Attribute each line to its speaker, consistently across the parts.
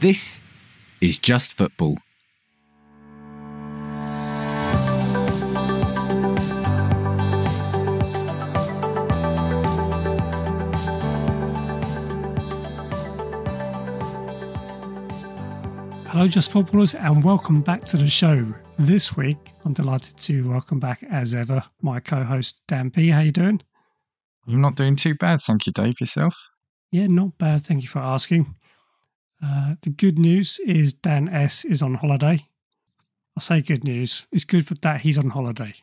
Speaker 1: This is Just Football.
Speaker 2: Hello, Just Footballers, and welcome back to the show. This week, I'm delighted to welcome back, as ever, my co-host Dan P. How you doing?
Speaker 3: I'm not doing too bad, thank you, Dave. Yourself?
Speaker 2: Yeah, not bad. Thank you for asking. Uh, the good news is Dan S is on holiday. I say good news. It's good for that he's on holiday.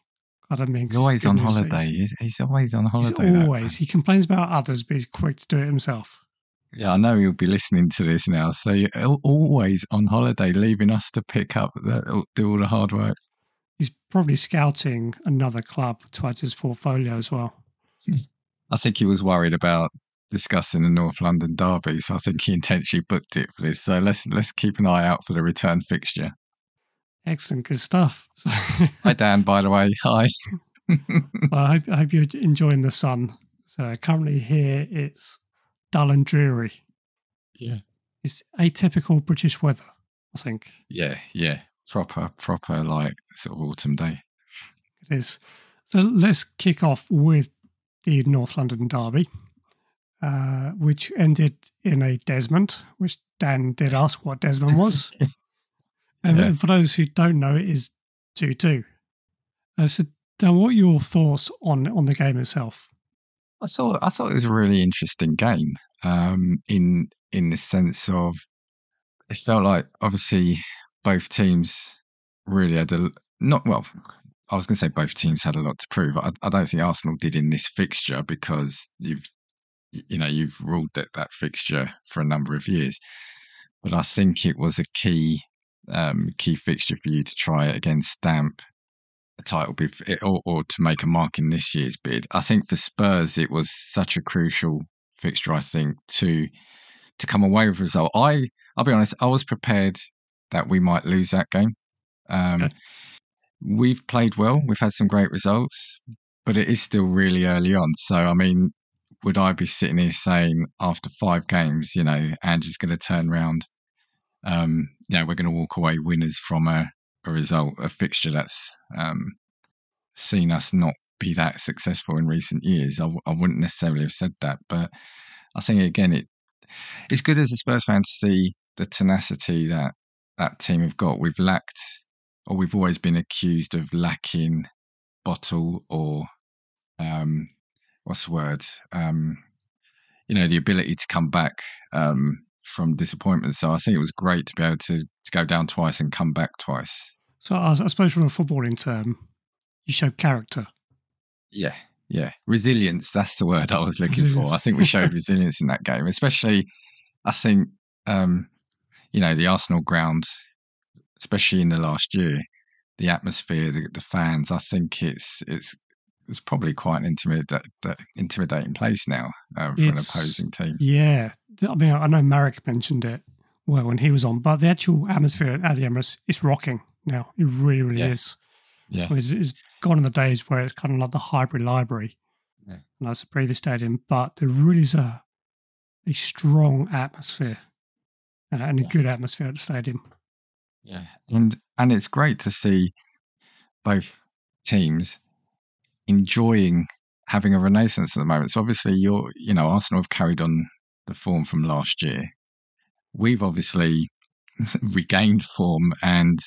Speaker 2: I don't mean
Speaker 3: He's always on holiday.
Speaker 2: He's,
Speaker 3: He's, he's always on holiday. that
Speaker 2: always. He complains about others, but he's quick to do it himself.
Speaker 3: Yeah, I know he'll be listening to this now. So you're always on holiday, leaving us to pick up, the, do all the hard work.
Speaker 2: He's probably scouting another club to add to his portfolio as well.
Speaker 3: I think he was worried about discussing the North London derby, so I think he intentionally booked it for this. So let's let's keep an eye out for the return fixture.
Speaker 2: Excellent, good stuff. So,
Speaker 3: Hi Dan, by the way. Hi.
Speaker 2: Well, I hope, I hope you're enjoying the sun. So currently here it's dull and dreary.
Speaker 3: yeah.
Speaker 2: It's atypical British weather, I think
Speaker 3: Yeah, yeah. Proper, proper like sort of autumn day.
Speaker 2: it is. So let's kick off with the North London derby, uh, which ended in a Desmond, which Dan did ask what Desmond was. and
Speaker 3: Yeah.
Speaker 2: for those who don't know, it is 2 2. Uh, so, Dan, what are your thoughts on, on the game itself?
Speaker 3: I thought I thought it was a really interesting game. Um, in in the sense of it felt like obviously both teams really had a not well. I was going to say both teams had a lot to prove. I, I don't think Arsenal did in this fixture because you've you know you've ruled that that fixture for a number of years. But I think it was a key um, key fixture for you to try it against Stamp a title bid or, or to make a mark in this year's bid. I think for Spurs it was such a crucial fixture. I think to to come away with a result. I I'll be honest. I was prepared that we might lose that game. Um,
Speaker 2: Okay.
Speaker 3: We've played well. We've had some great results, but it is still really early on. So I mean, would I be sitting here saying after five games, you know, Ange's going to turn around? Um, you know, we're going to walk away winners from a a result, a fixture that's um, seen us not be that successful in recent years. I, w- I wouldn't necessarily have said that, but I think again, it it's good as a Spurs fan to see the tenacity that that team have got. We've lacked, or we've always been accused of lacking bottle or um, what's the word? Um, you know, the ability to come back um, from disappointment. So I think it was great to be able to, to go down twice and come back twice.
Speaker 2: So I, I suppose from a footballing term, you show character.
Speaker 3: Yeah, yeah. Resilience, that's the word I was looking
Speaker 2: Resilience.
Speaker 3: for. I think we showed resilience in that game, especially I think um, you know, the Arsenal ground, especially in the last year, the atmosphere, the, the fans, I think it's it's it's probably quite an intimidating place now um, for an opposing team.
Speaker 2: Yeah. I mean, I know Marek mentioned it well when he was on, but the actual atmosphere at the Emirates is rocking now. It really, really
Speaker 3: Yeah.
Speaker 2: is.
Speaker 3: Yeah,
Speaker 2: It's, it's gone in the days where it's kind of like the Highbury library.
Speaker 3: Yeah.
Speaker 2: And that's the previous stadium, but there really is a, a strong atmosphere and, and a
Speaker 3: Yeah.
Speaker 2: good atmosphere at the stadium.
Speaker 3: Yeah, and and it's great to see both teams enjoying having a renaissance at the moment. So obviously, you're you know Arsenal have carried on the form from last year. We've obviously regained form, and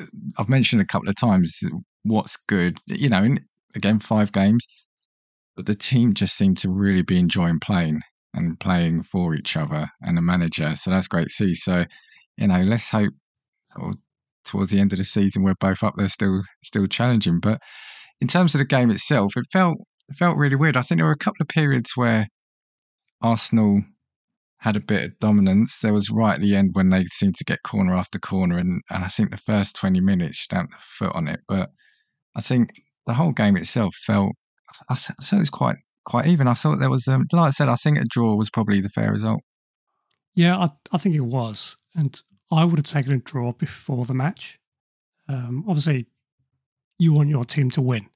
Speaker 3: uh, I've mentioned a couple of times what's good. You know, in, again five games, but the team just seem to really be enjoying playing and playing for each other and the manager. So that's great to see. So you know, let's hope towards the end of the season we're both up there still still challenging. But in terms of the game itself, it felt it felt really weird. I think there were a couple of periods where Arsenal had a bit of dominance. There was right at the end when they seemed to get corner after corner, and, and I think the first twenty minutes stamped the foot on it. But I think the whole game itself felt I thought it was quite quite even. I thought there was um, like I said, I think a draw was probably the fair result.
Speaker 2: Yeah, I, I think it was. And I would have taken a draw before the match. Um, obviously, you want your team to win.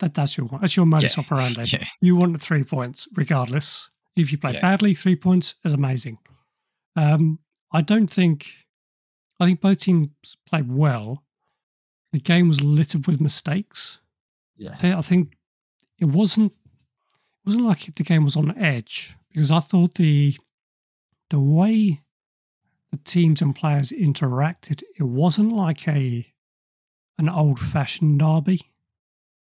Speaker 2: That, that's your one that's your modus
Speaker 3: Yeah.
Speaker 2: operandi.
Speaker 3: Yeah.
Speaker 2: You want the three points regardless. If you play
Speaker 3: Yeah.
Speaker 2: badly, three points is amazing. Um, I don't think. I think both teams played well. The game was littered with mistakes.
Speaker 3: Yeah.
Speaker 2: I think, I think it wasn't. It wasn't like the game was on edge because I thought the the way the teams and players interacted, it wasn't like a an old fashioned derby,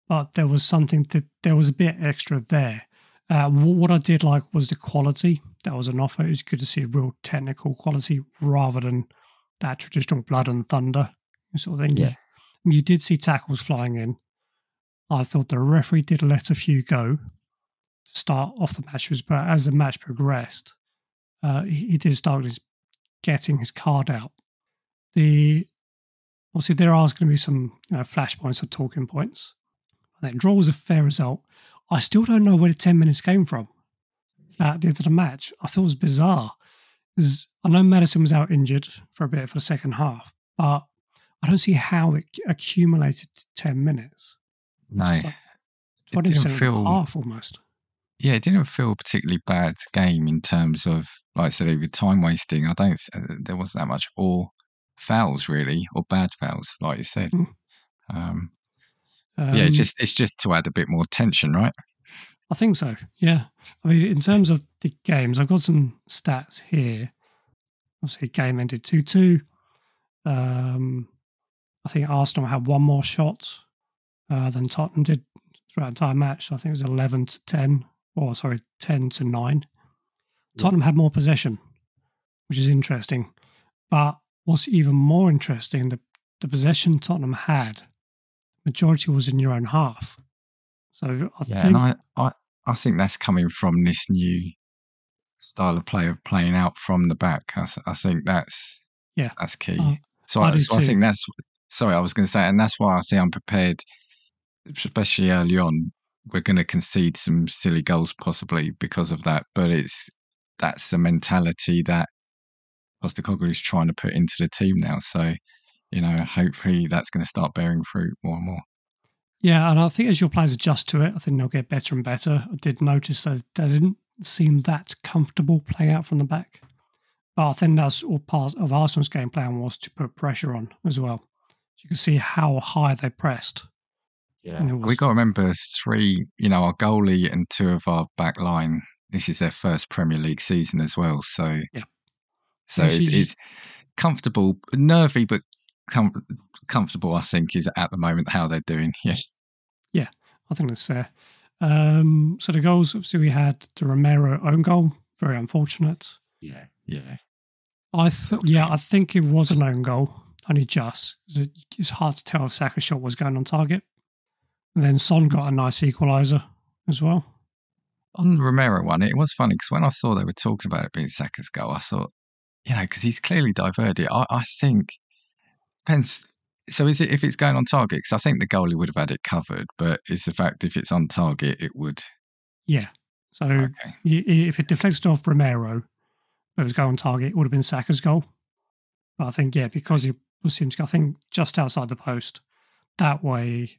Speaker 2: but there was something that there was a bit extra there. Uh, what I did like was the quality that was an offer. It was good to see real technical quality rather than that traditional blood and thunder sort of thing.
Speaker 3: Yeah.
Speaker 2: You, did see tackles flying in. I thought the referee did let a few go to start off the matches, but as the match progressed, uh, he, he did start his, getting his card out. The obviously there are going to be some you know, flashpoints or talking points. I think draw was a fair result. I still don't know where the ten minutes came from at the end of the match. I thought it was bizarre. 'Cause I know Maddison was out injured for a bit for the second half, but I don't see how it accumulated to ten minutes.
Speaker 3: No.
Speaker 2: Like
Speaker 3: It didn't feel
Speaker 2: half almost.
Speaker 3: yeah, it didn't feel a particularly bad game in terms of, like I said, with time wasting. I don't. uh, There wasn't that much or fouls really, or bad fouls, like you said.
Speaker 2: Mm.
Speaker 3: Um,
Speaker 2: Um,
Speaker 3: yeah, it's just it's just to add a bit more tension, right?
Speaker 2: I think so. Yeah. I mean, in terms of the games, I've got some stats here. Obviously, game ended 2 2. Um, I think Arsenal had one more shot uh, than Tottenham did throughout the entire match. I think it was 11 to 10, or sorry, 10 to 9. Tottenham had more possession, which is interesting. But what's even more interesting, the, the possession Tottenham had, majority was in your own half. So I
Speaker 3: Yeah,
Speaker 2: think
Speaker 3: and I, I I think that's coming from this new style of play of playing out from the back. I, th- I think that's
Speaker 2: Yeah.
Speaker 3: that's key.
Speaker 2: Uh,
Speaker 3: so
Speaker 2: I
Speaker 3: I, so I think that's sorry, I was going to say, and that's why I say I'm prepared, especially early on. We're going to concede some silly goals possibly because of that, but it's that's the mentality that Postecoglou is trying to put into the team now. So you know, hopefully that's going to start bearing fruit more and more.
Speaker 2: Yeah, and I think as your players adjust to it, I think they'll get better and better. I did notice that they didn't seem that comfortable playing out from the back. But I think that's all part of Arsenal's game plan was to put pressure on as well. So you can see how high they pressed.
Speaker 3: Yeah.
Speaker 2: And it
Speaker 3: We
Speaker 2: was-
Speaker 3: got to remember three, you know, our goalie and two of our back line. This is their first Premier League season as well. So,
Speaker 2: Yeah.
Speaker 3: So it's, it's comfortable, nervy, but com- comfortable, I think, is at the moment how they're doing. Yeah.
Speaker 2: Yeah, I think that's fair. Um, so the goals, obviously, we had the Romero own goal, very unfortunate.
Speaker 3: Yeah. Yeah.
Speaker 2: I th- yeah, I think it was an own goal, only just. 'cause it- It's hard to tell if Saka's shot was going on target. And then Son got a nice equaliser as well.
Speaker 3: On the Romero one, it was funny because when I saw they were talking about it being Saka's goal, I thought, you know, because he's clearly diverted. I, I think depends. So is it if it's going on target? Because I think the goalie would have had it covered, but it's the fact if it's on target, it would.
Speaker 2: Yeah. So
Speaker 3: Okay.
Speaker 2: if it deflected off Romero, but it was going on target, it would have been Saka's goal. But I think, yeah, because it was seems I think just outside the post, that way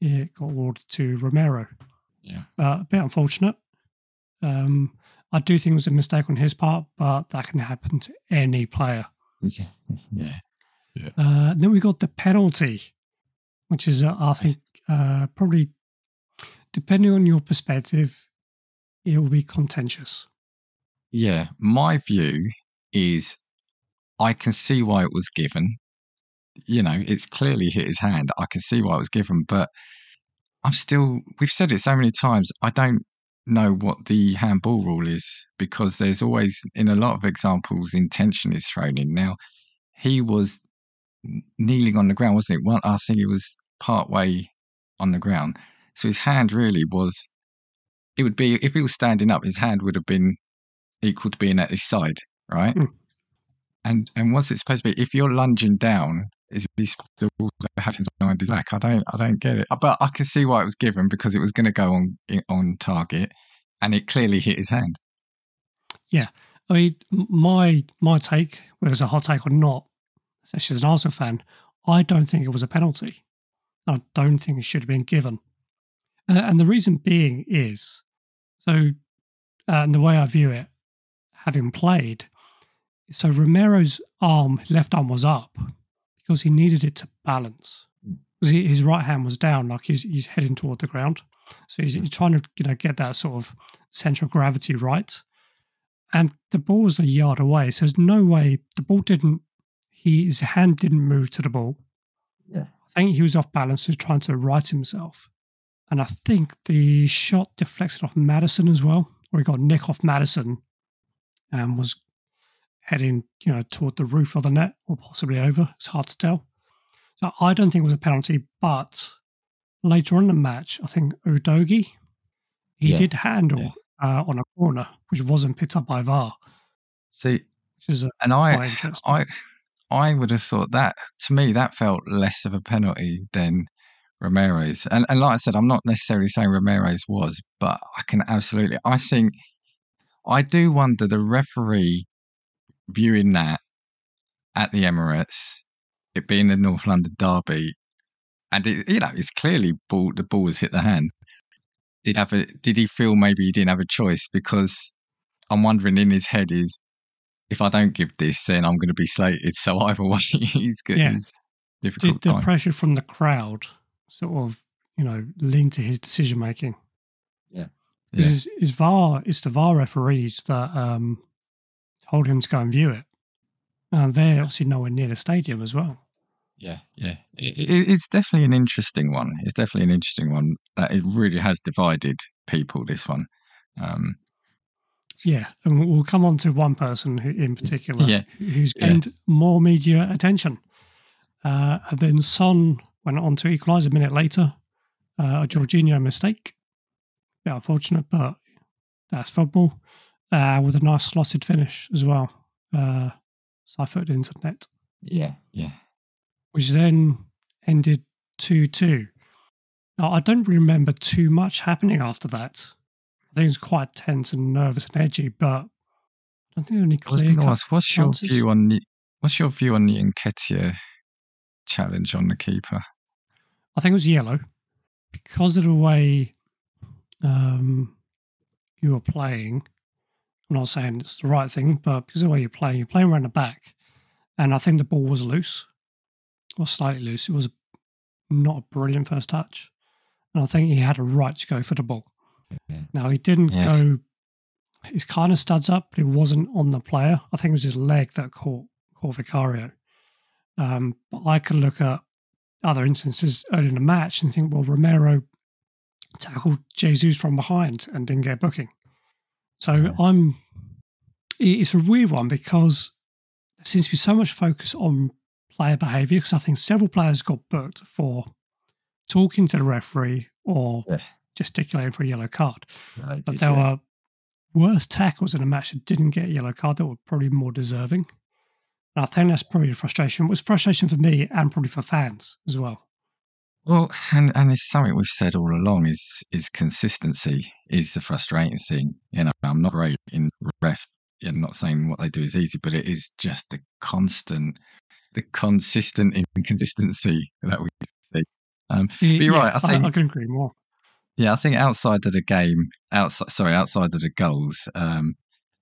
Speaker 2: it got awarded to Romero.
Speaker 3: Yeah.
Speaker 2: Uh, a bit unfortunate. Um, I do think it was a mistake on his part, but that can happen to any player.
Speaker 3: Yeah. Yeah.
Speaker 2: Uh, then we got the penalty, which is, uh, I think, uh, probably depending on your perspective, it will be contentious.
Speaker 3: Yeah. My view is I can see why it was given. You know, it's clearly hit his hand. I can see why it was given, but I'm still, we've said it so many times, I don't know what the handball rule is because there's always, in a lot of examples, intention is thrown in. Now, he was kneeling on the ground, wasn't it? One, I think it was part way on the ground. So his hand really was, it would be, if he was standing up, his hand would have been equal to being at his side, right?
Speaker 2: Mm.
Speaker 3: And and what's it supposed to be? If you're lunging down, is he supposed to have his behind his back? I don't I don't get it. But I can see why it was given because it was going to go on on target, and it clearly hit his hand.
Speaker 2: Yeah, I mean, my my take, whether it's a hot take or not, especially as an Arsenal fan, I don't think it was a penalty. I don't think it should have been given. Uh, and the reason being is so, uh, and the way I view it, having played, So Romero's arm, left arm was up because he needed it to balance.
Speaker 3: Mm.
Speaker 2: Because he, his right hand was down, like he's, he's heading toward the ground. So he's, he's trying to you know get that sort of central gravity right. And the ball was a yard away, so there's no way the ball didn't. He, his hand didn't move to the ball.
Speaker 3: Yeah.
Speaker 2: I think he was off balance, he was trying to right himself. And I think the shot deflected off Maddison as well, or he got nick off Maddison and was heading, you know, toward the roof of the net or possibly over. It's hard to tell. So I don't think it was a penalty, but later on in the match, I think Udogie, he
Speaker 3: Yeah.
Speaker 2: did handle
Speaker 3: Yeah.
Speaker 2: uh, on a corner, which wasn't picked up by VAR,
Speaker 3: See,
Speaker 2: which is uh,
Speaker 3: and I. I, I would have thought that to me that felt less of a penalty than Romero's. And and like I said, I'm not necessarily saying Romero's was, but I can absolutely. I think I do wonder the referee viewing that at the Emirates, it being the North London derby, and it, you know it's clearly ball the ball has hit the hand. Did have a did he feel maybe he didn't have a choice because I'm wondering in his head is if I don't give this, then I'm going to be slated. So either way, he's good.
Speaker 2: Yeah.
Speaker 3: He's
Speaker 2: did the
Speaker 3: time.
Speaker 2: pressure from the crowd sort of, you know, lean to his decision making?
Speaker 3: Yeah. Yeah.
Speaker 2: His, his VAR, it's the VAR referees that um, told him to go and view it. And they're obviously nowhere near the stadium as well.
Speaker 3: Yeah, yeah. It, it, it's definitely an interesting one. It's definitely an interesting one. That it really has divided people. This one. Um,
Speaker 2: Yeah, and we'll- come on to one person who, in particular
Speaker 3: Yeah,
Speaker 2: who's
Speaker 3: yeah.
Speaker 2: gained more media attention. Uh, and then Son went on to equalise a minute later. Uh, a Jorginho mistake. bit unfortunate, but that's football. Uh, with a nice slotted finish as well. Uh, footed into the net,
Speaker 3: yeah, yeah.
Speaker 2: which then ended 2 2. Now, I don't remember too much happening after that. I think it was quite tense and nervous and edgy, but I don't think any
Speaker 3: I was
Speaker 2: clear
Speaker 3: going to ask, what's your
Speaker 2: chances.
Speaker 3: view on the what's your view on the Nketiah challenge on the keeper?
Speaker 2: I think it was yellow because of the way um, you were playing. I'm not saying it's the right thing, but because of the way you're playing, you're playing around the back, and I think the ball was loose, or slightly loose. It was not a brilliant first touch, and I think he had a right to go for the ball. Now he didn't
Speaker 3: Yes.
Speaker 2: go. He's kind of studs up, but it wasn't on the player. I think it was his leg that caught caught Vicario. Um, but I could look at other instances early in the match and think, well, Romero tackled Jesus from behind and didn't get a booking. So
Speaker 3: Yeah.
Speaker 2: I'm. It's a weird one because there seems to be so much focus on player behaviour because I think several players got booked for talking to the referee or
Speaker 3: Yeah.
Speaker 2: Gesticulating for a yellow card. But there were worse tackles in a match that didn't get a yellow card that were probably more deserving. And I think that's probably the frustration. It was frustration for me and probably for fans as well.
Speaker 3: Well, and and it's something we've said all along is is consistency is the frustrating thing. You know, I'm not great in ref. I'm not saying what they do is easy, but it is just the constant, the consistent inconsistency that we see. Um, you're right, I think-
Speaker 2: I, can agree more.
Speaker 3: Yeah, I think outside of the game, outside sorry, outside of the goals, um,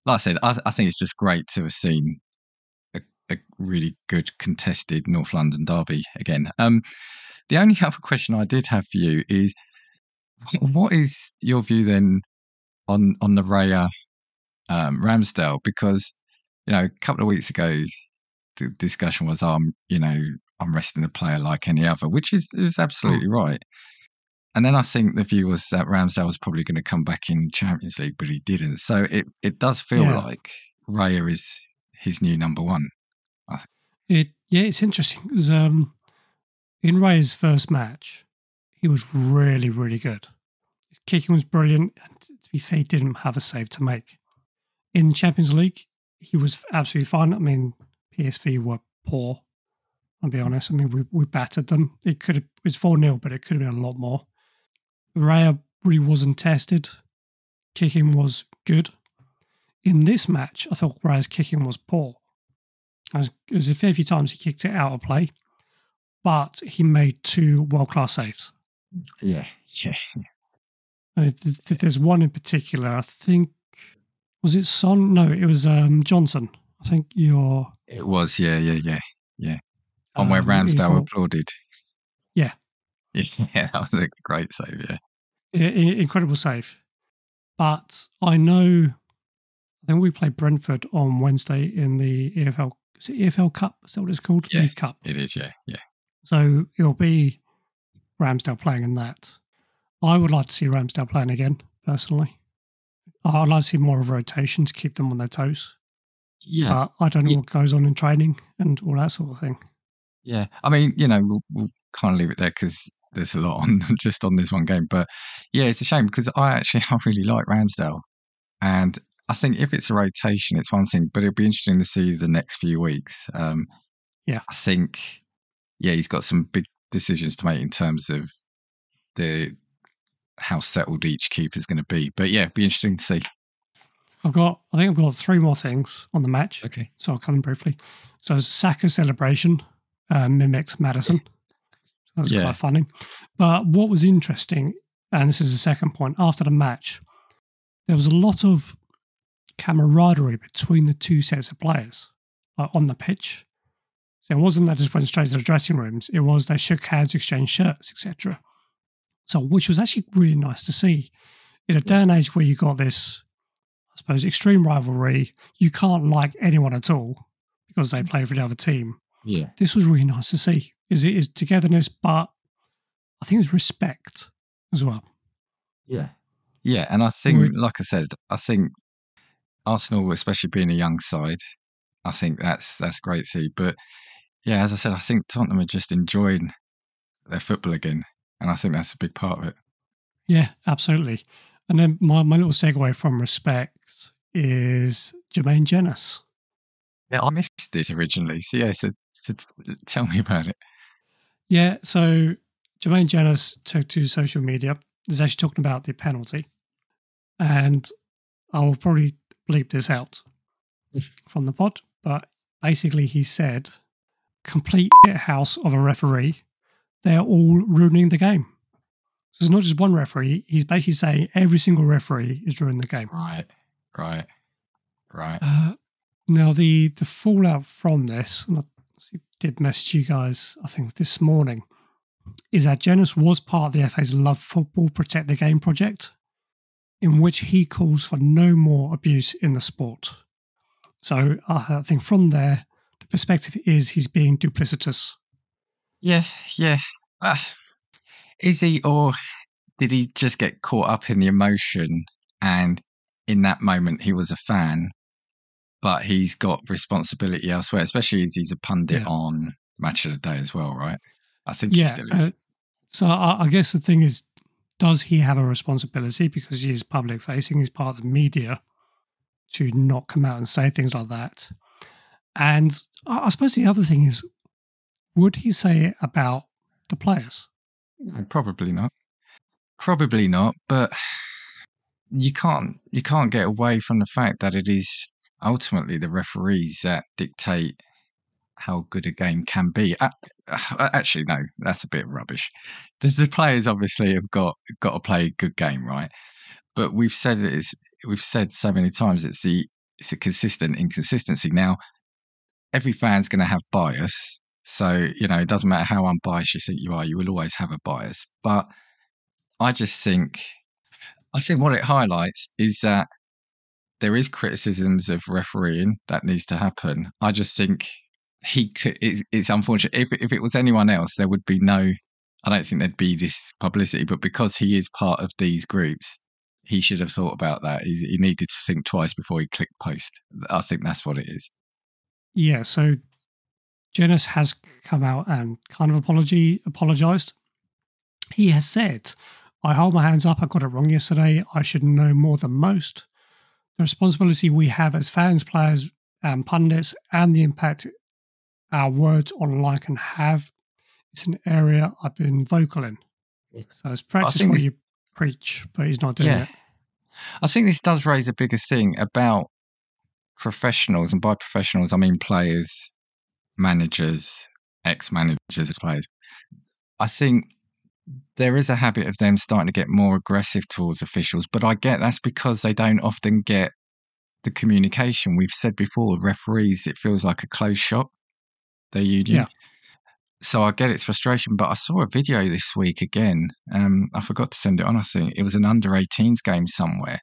Speaker 3: like I said, I, I think it's just great to have seen a, a really good contested North London derby again. Um, the only other question I did have for you is, what is your view then on on the Raya um, Ramsdale? Because you know, a couple of weeks ago, the discussion was, um, you know, I'm resting a player like any other, which is is absolutely right. And then I think the view was that Ramsdale was probably going to come back in Champions League, but he didn't. So it, it does feel
Speaker 2: Yeah.
Speaker 3: like Raya is his new number one.
Speaker 2: It yeah, it's interesting because um, in Ray's first match, he was really really good. His kicking was brilliant, and to be fair, he didn't have a save to make. In Champions League, he was absolutely fine. I mean, PSV were poor. I'll be honest. I mean, we, we battered them. It could have it was four 0 but it could have been a lot more. Raya really wasn't tested. Kicking was good. In this match, I thought Raya's kicking was poor. There's a fair few times he kicked it out of play, but he made two world class saves.
Speaker 3: Yeah, yeah,
Speaker 2: And th- th- there's one in particular. I think was it Son? No, it was um, Johnson. I think you're
Speaker 3: It was, yeah, yeah, yeah, yeah. On where
Speaker 2: um,
Speaker 3: Ramsdale applauded.
Speaker 2: Yeah.
Speaker 3: That was a great save, yeah.
Speaker 2: Incredible save. But I know, I think we played Brentford on Wednesday in the EFL. Is it EFL Cup? Is that what it's called?
Speaker 3: Yeah.
Speaker 2: League Cup.
Speaker 3: It is, yeah, yeah.
Speaker 2: So it'll be Ramsdale playing in that. I would like to see Ramsdale playing again, personally. I'd like to see more of a rotation to keep them on their toes.
Speaker 3: Yeah.
Speaker 2: But I don't know
Speaker 3: Yeah.
Speaker 2: what goes on in training and all that sort of thing.
Speaker 3: Yeah, I mean, you know, we'll, we'll kind of leave it there because there's a lot on just on this one game. But yeah, it's a shame because I actually I really like Ramsdale, and I think if it's a rotation, it's one thing, but it'll be interesting to see the next few weeks. Um,
Speaker 2: Yeah.
Speaker 3: I think, yeah, he's got some big decisions to make in terms of the how settled each keeper is going to be. But yeah, be interesting to see.
Speaker 2: I've got, I think I've got three more things on the match.
Speaker 3: Okay.
Speaker 2: So I'll cover them briefly. So Saka celebration uh, mimics Maddison. That was
Speaker 3: Yeah.
Speaker 2: quite funny. But what was interesting, and this is the second point, after the match, there was a lot of camaraderie between the two sets of players like, on the pitch. So it wasn't that just went straight to the dressing rooms. It was they shook hands, exchanged shirts, etc. So which was actually really nice to see. In a day and age where you got this, I suppose, extreme rivalry, you can't like anyone at all because they mm. play for the other team.
Speaker 3: Yeah.
Speaker 2: This was really nice to see. Is it is togetherness, but I think it's respect as well.
Speaker 3: Yeah. Yeah, and I think,
Speaker 2: Would-
Speaker 3: like I said, I think Arsenal, especially being a young side, I think that's that's great to see. But yeah, as I said, I think Tottenham are just enjoying their football again, and I think that's a big part of it.
Speaker 2: Yeah, absolutely. And then my, my little segue from respect is Jermaine Jenas.
Speaker 3: Yeah, I missed this originally, so yeah, so, so tell me about it.
Speaker 2: Yeah, so Jermaine Jenas took to social media. Is actually talking about the penalty, and I will probably bleep this out from the pod. But basically, he said, "Complete house of a referee. They're all ruining the game." So it's not just one referee. He's basically saying every single referee is ruining the game.
Speaker 3: Right, right, right.
Speaker 2: Uh, now the the fallout from this, and I did message you guys, I think this morning, is that Jenas was part of the FA's Love Football Protect the Game project, in which he calls for no more abuse in the sport. So I think from there, the perspective is he's being duplicitous.
Speaker 3: Yeah, yeah. Uh, is he, or did he just get caught up in the emotion and in that moment he was a fan, but he's got responsibility elsewhere, especially as he's a pundit
Speaker 2: Yeah.
Speaker 3: on Match of the Day as well, right? I think he
Speaker 2: Yeah.
Speaker 3: still is.
Speaker 2: uh, so I, I guess the thing is, does he have a responsibility because he's public facing, he's part of the media, to not come out and say things like that? And I, I suppose the other thing is, would he say it about the players?
Speaker 3: Probably not. Probably not, but you can't you can't get away from the fact that it is ultimately the referees that dictate how good a game can be. Uh, Actually, no, that's a bit rubbish. The players obviously have got got to play a good game, right? But we've said it is we've said so many times it's the it's a consistent inconsistency. Now, every fan's going to have bias, so you know it doesn't matter how unbiased you think you are, you will always have a bias. But I just think I think what it highlights is that there is criticisms of refereeing that needs to happen. I just think he could. It's, it's unfortunate. If if it was anyone else, there would be no. I don't think there'd be this publicity. But because he is part of these groups, he should have thought about that. He, he needed to think twice before he clicked post. I think that's what it is.
Speaker 2: Yeah. So Jenas has come out and kind of apology apologized. He has said, "I hold my hands up. I got it wrong yesterday. I should know more than most. The responsibility we have as fans, players, and pundits, and the impact our words online can have. It's an area I've been vocal in. So it's practice what
Speaker 3: this-
Speaker 2: you preach, but he's not doing
Speaker 3: Yeah.
Speaker 2: it.
Speaker 3: I think this does raise a bigger thing about professionals, and by professionals, I mean players, managers, ex managers players. I think there is a habit of them starting to get more aggressive towards officials, but I get that's because they don't often get the communication. We've said before, referees, it feels like a closed shop, their union.
Speaker 2: Yeah.
Speaker 3: So I get its frustration, but I saw a video this week again. Um, I forgot to send it on. I think it was an under 18s game somewhere,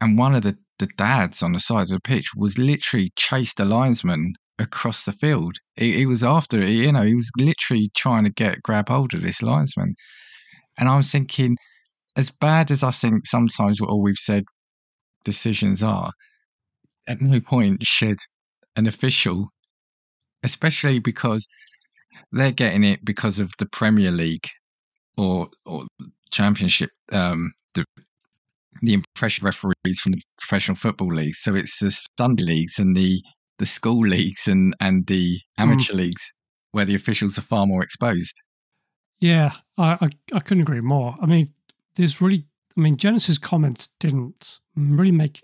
Speaker 3: and one of the the dads on the side of the pitch was literally chased a linesman across the field. He, he was after it, you know, he was literally trying to get grab hold of this linesman, and I was thinking, as bad as I think sometimes what all we've said decisions are, at no point should an official, especially because they're getting it because of the Premier League or or Championship, um, the the impression referees from the professional football leagues. So it's the Sunday leagues and the the school leagues and and the amateur mm. leagues where the officials are far more exposed.
Speaker 2: Yeah, I, I, I couldn't agree more. I mean, there's really, I mean, Jenas's comments didn't really make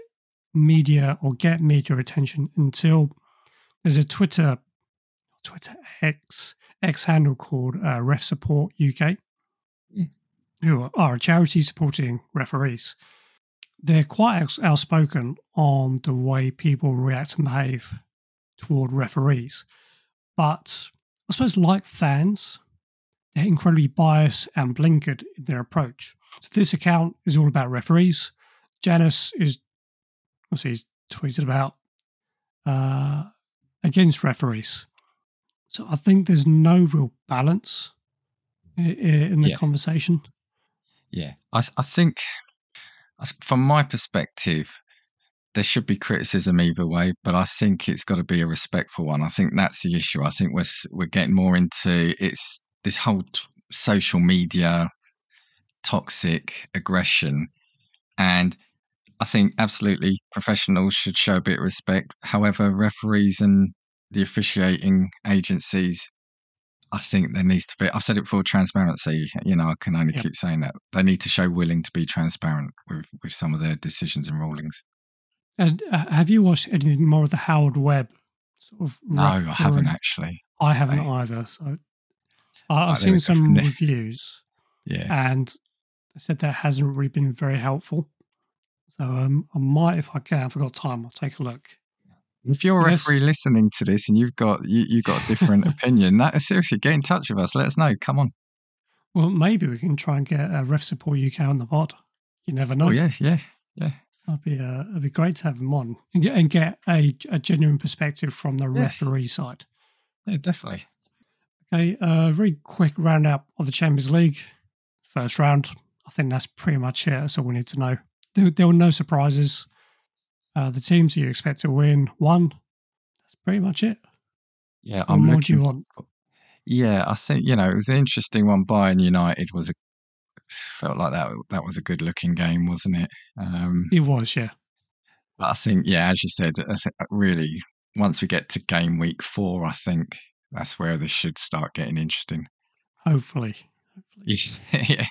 Speaker 2: media or get media attention until there's a Twitter, Twitter X X handle called uh, Ref Support UK, mm. who are a charity supporting referees. They're quite outspoken on the way people react and behave toward referees, but I suppose like fans, they're incredibly biased and blinkered in their approach. So this account is all about referees. Jenas is obviously he's tweeted about uh, against referees. So I think there's no real balance in the yeah. conversation.
Speaker 3: Yeah, I, I think from my perspective, there should be criticism either way, but I think it's got to be a respectful one. I think that's the issue. I think we're we're getting more into it's this whole t- social media toxic aggression. And I think absolutely professionals should show a bit of respect. However, referees and the officiating agencies, I think there needs to be, I've said it before, transparency. You know, I can only yep. keep saying that. They need to show willing to be transparent with, with some of their decisions and rulings.
Speaker 2: And uh, have you watched anything more of the Howard Webb sort of?
Speaker 3: No, I haven't actually.
Speaker 2: I haven't I, either. So I've seen some reviews.
Speaker 3: Yeah.
Speaker 2: And they said that hasn't really been very helpful. So um, I might, if I can, if I've got time, I'll take a look.
Speaker 3: If you're a referee yes. listening to this and you've got you you got a different opinion, that seriously get in touch with us. Let us know. Come on.
Speaker 2: Well, maybe we can try and get a ref support UK on the pod. You never know.
Speaker 3: Oh yeah, yeah, yeah.
Speaker 2: That'd be uh, it'd be great to have them on and get and get a, a genuine perspective from the yeah. referee side.
Speaker 3: Yeah, definitely.
Speaker 2: Okay, a uh, very quick roundup of the Champions League first round. I think that's pretty much it. That's all we need to know. There, there were no surprises. Uh, the teams you expect to win won. That's pretty much it.
Speaker 3: Yeah, what I'm looking. do you Want? Yeah, I think you know it was an interesting one. Bayern United was a felt like that. That was a good looking game, wasn't it?
Speaker 2: Um, it was, yeah.
Speaker 3: But I think, yeah, as you said, really, once we get to game week four, I think that's where this should start getting interesting.
Speaker 2: Hopefully.
Speaker 3: Hopefully. yeah.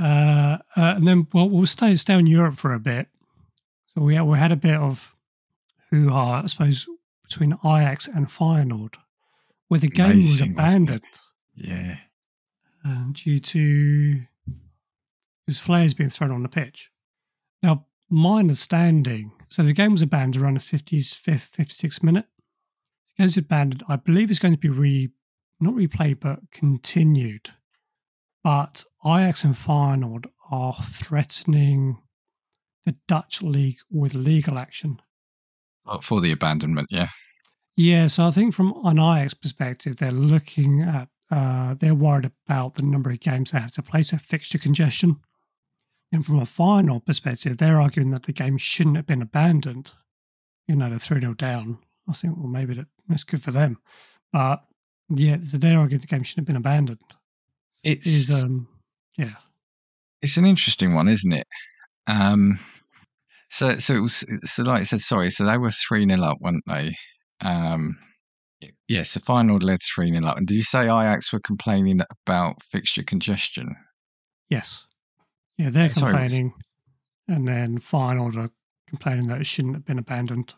Speaker 2: Uh, uh, and then well, we'll stay stay in Europe for a bit. So we we had a bit of hoo ha, I suppose, between Ajax and Feyenoord, where the game Amazing, was abandoned.
Speaker 3: Yeah,
Speaker 2: um, due to his flares being thrown on the pitch. Now, my understanding, so the game was abandoned around the 55th, 56th minute. The game's abandoned. I believe it's going to be re, not replayed, but continued but Ajax and Feyenoord are threatening the Dutch league with legal action.
Speaker 3: For the abandonment, yeah.
Speaker 2: Yeah, so I think from an Ajax perspective, they're looking at, uh, they're worried about the number of games they have to play, so fixture congestion. And from a Feyenoord perspective, they're arguing that the game shouldn't have been abandoned. You know, they're 3 0 down. I think, well, maybe that's good for them. But yeah, so they're arguing the game shouldn't have been abandoned.
Speaker 3: It's
Speaker 2: is um yeah.
Speaker 3: It's an interesting one, isn't it? Um so so it was so like I said, sorry, so they were three 0 up, weren't they? Um Yes, the Feyenoord led 3 0 up. And did you say Ajax were complaining about fixture congestion?
Speaker 2: Yes. Yeah, they're Sorry, complaining. And then Feyenoord are complaining that it shouldn't have been abandoned.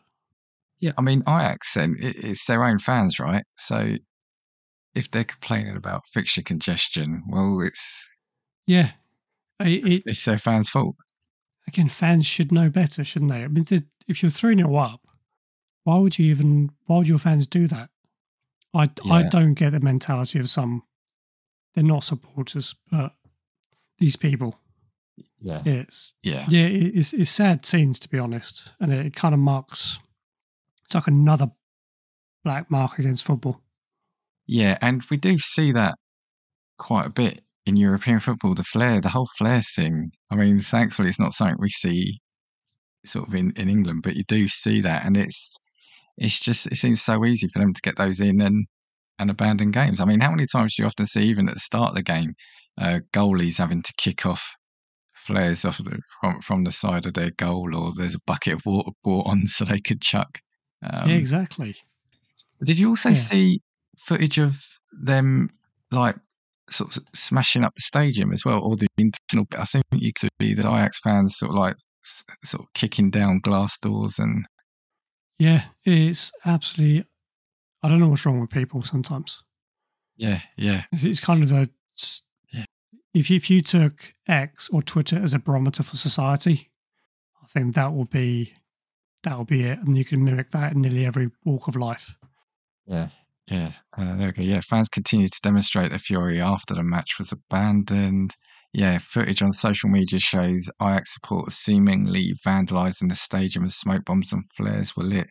Speaker 3: Yeah, I mean, Ajax, then, it's their own fans, right? So if they're complaining about fixture congestion, well, it's
Speaker 2: yeah,
Speaker 3: it, it's their fans' fault.
Speaker 2: again, fans should know better, shouldn't they? I mean, if you're 3 0 up, why would you even, why would your fans do that? I, I don't get the mentality of some, they're not supporters, but these people,
Speaker 3: Yeah.
Speaker 2: it's,
Speaker 3: Yeah.
Speaker 2: yeah, it's, it's sad scenes, to be honest. And it, kind of marks, it's like another black mark against football.
Speaker 3: Yeah, and we do see that quite a bit in European football. The flare, the whole flare thing. I mean, thankfully, it's not something we see sort of in, in England, but you do see that, and it's it's just it seems so easy for them to get those in and and abandon games. I mean, how many times do you often see, even at the start of the game, uh, goalies having to kick off flares off the, from from the side of their goal, or there's a bucket of water brought on so they could chuck. Um,
Speaker 2: yeah, exactly.
Speaker 3: did you also
Speaker 2: Yeah.
Speaker 3: see footage of them like sort of smashing up the stadium as well, or the internal? I think you could see the Ajax fans sort of like sort of kicking down glass doors and
Speaker 2: Yeah, it's absolutely, I don't know what's wrong with people sometimes.
Speaker 3: yeah, yeah,
Speaker 2: It's, it's kind of a. If you, if you took X or Twitter as a barometer for society, I think that will be that will be it, and you can mimic that in nearly every walk of life.
Speaker 3: yeah, yeah. Uh. Yeah, fans continued to demonstrate their fury after the match was abandoned. Yeah, footage on social media shows Ajax supporters seemingly vandalising the stadium as smoke bombs and flares were lit,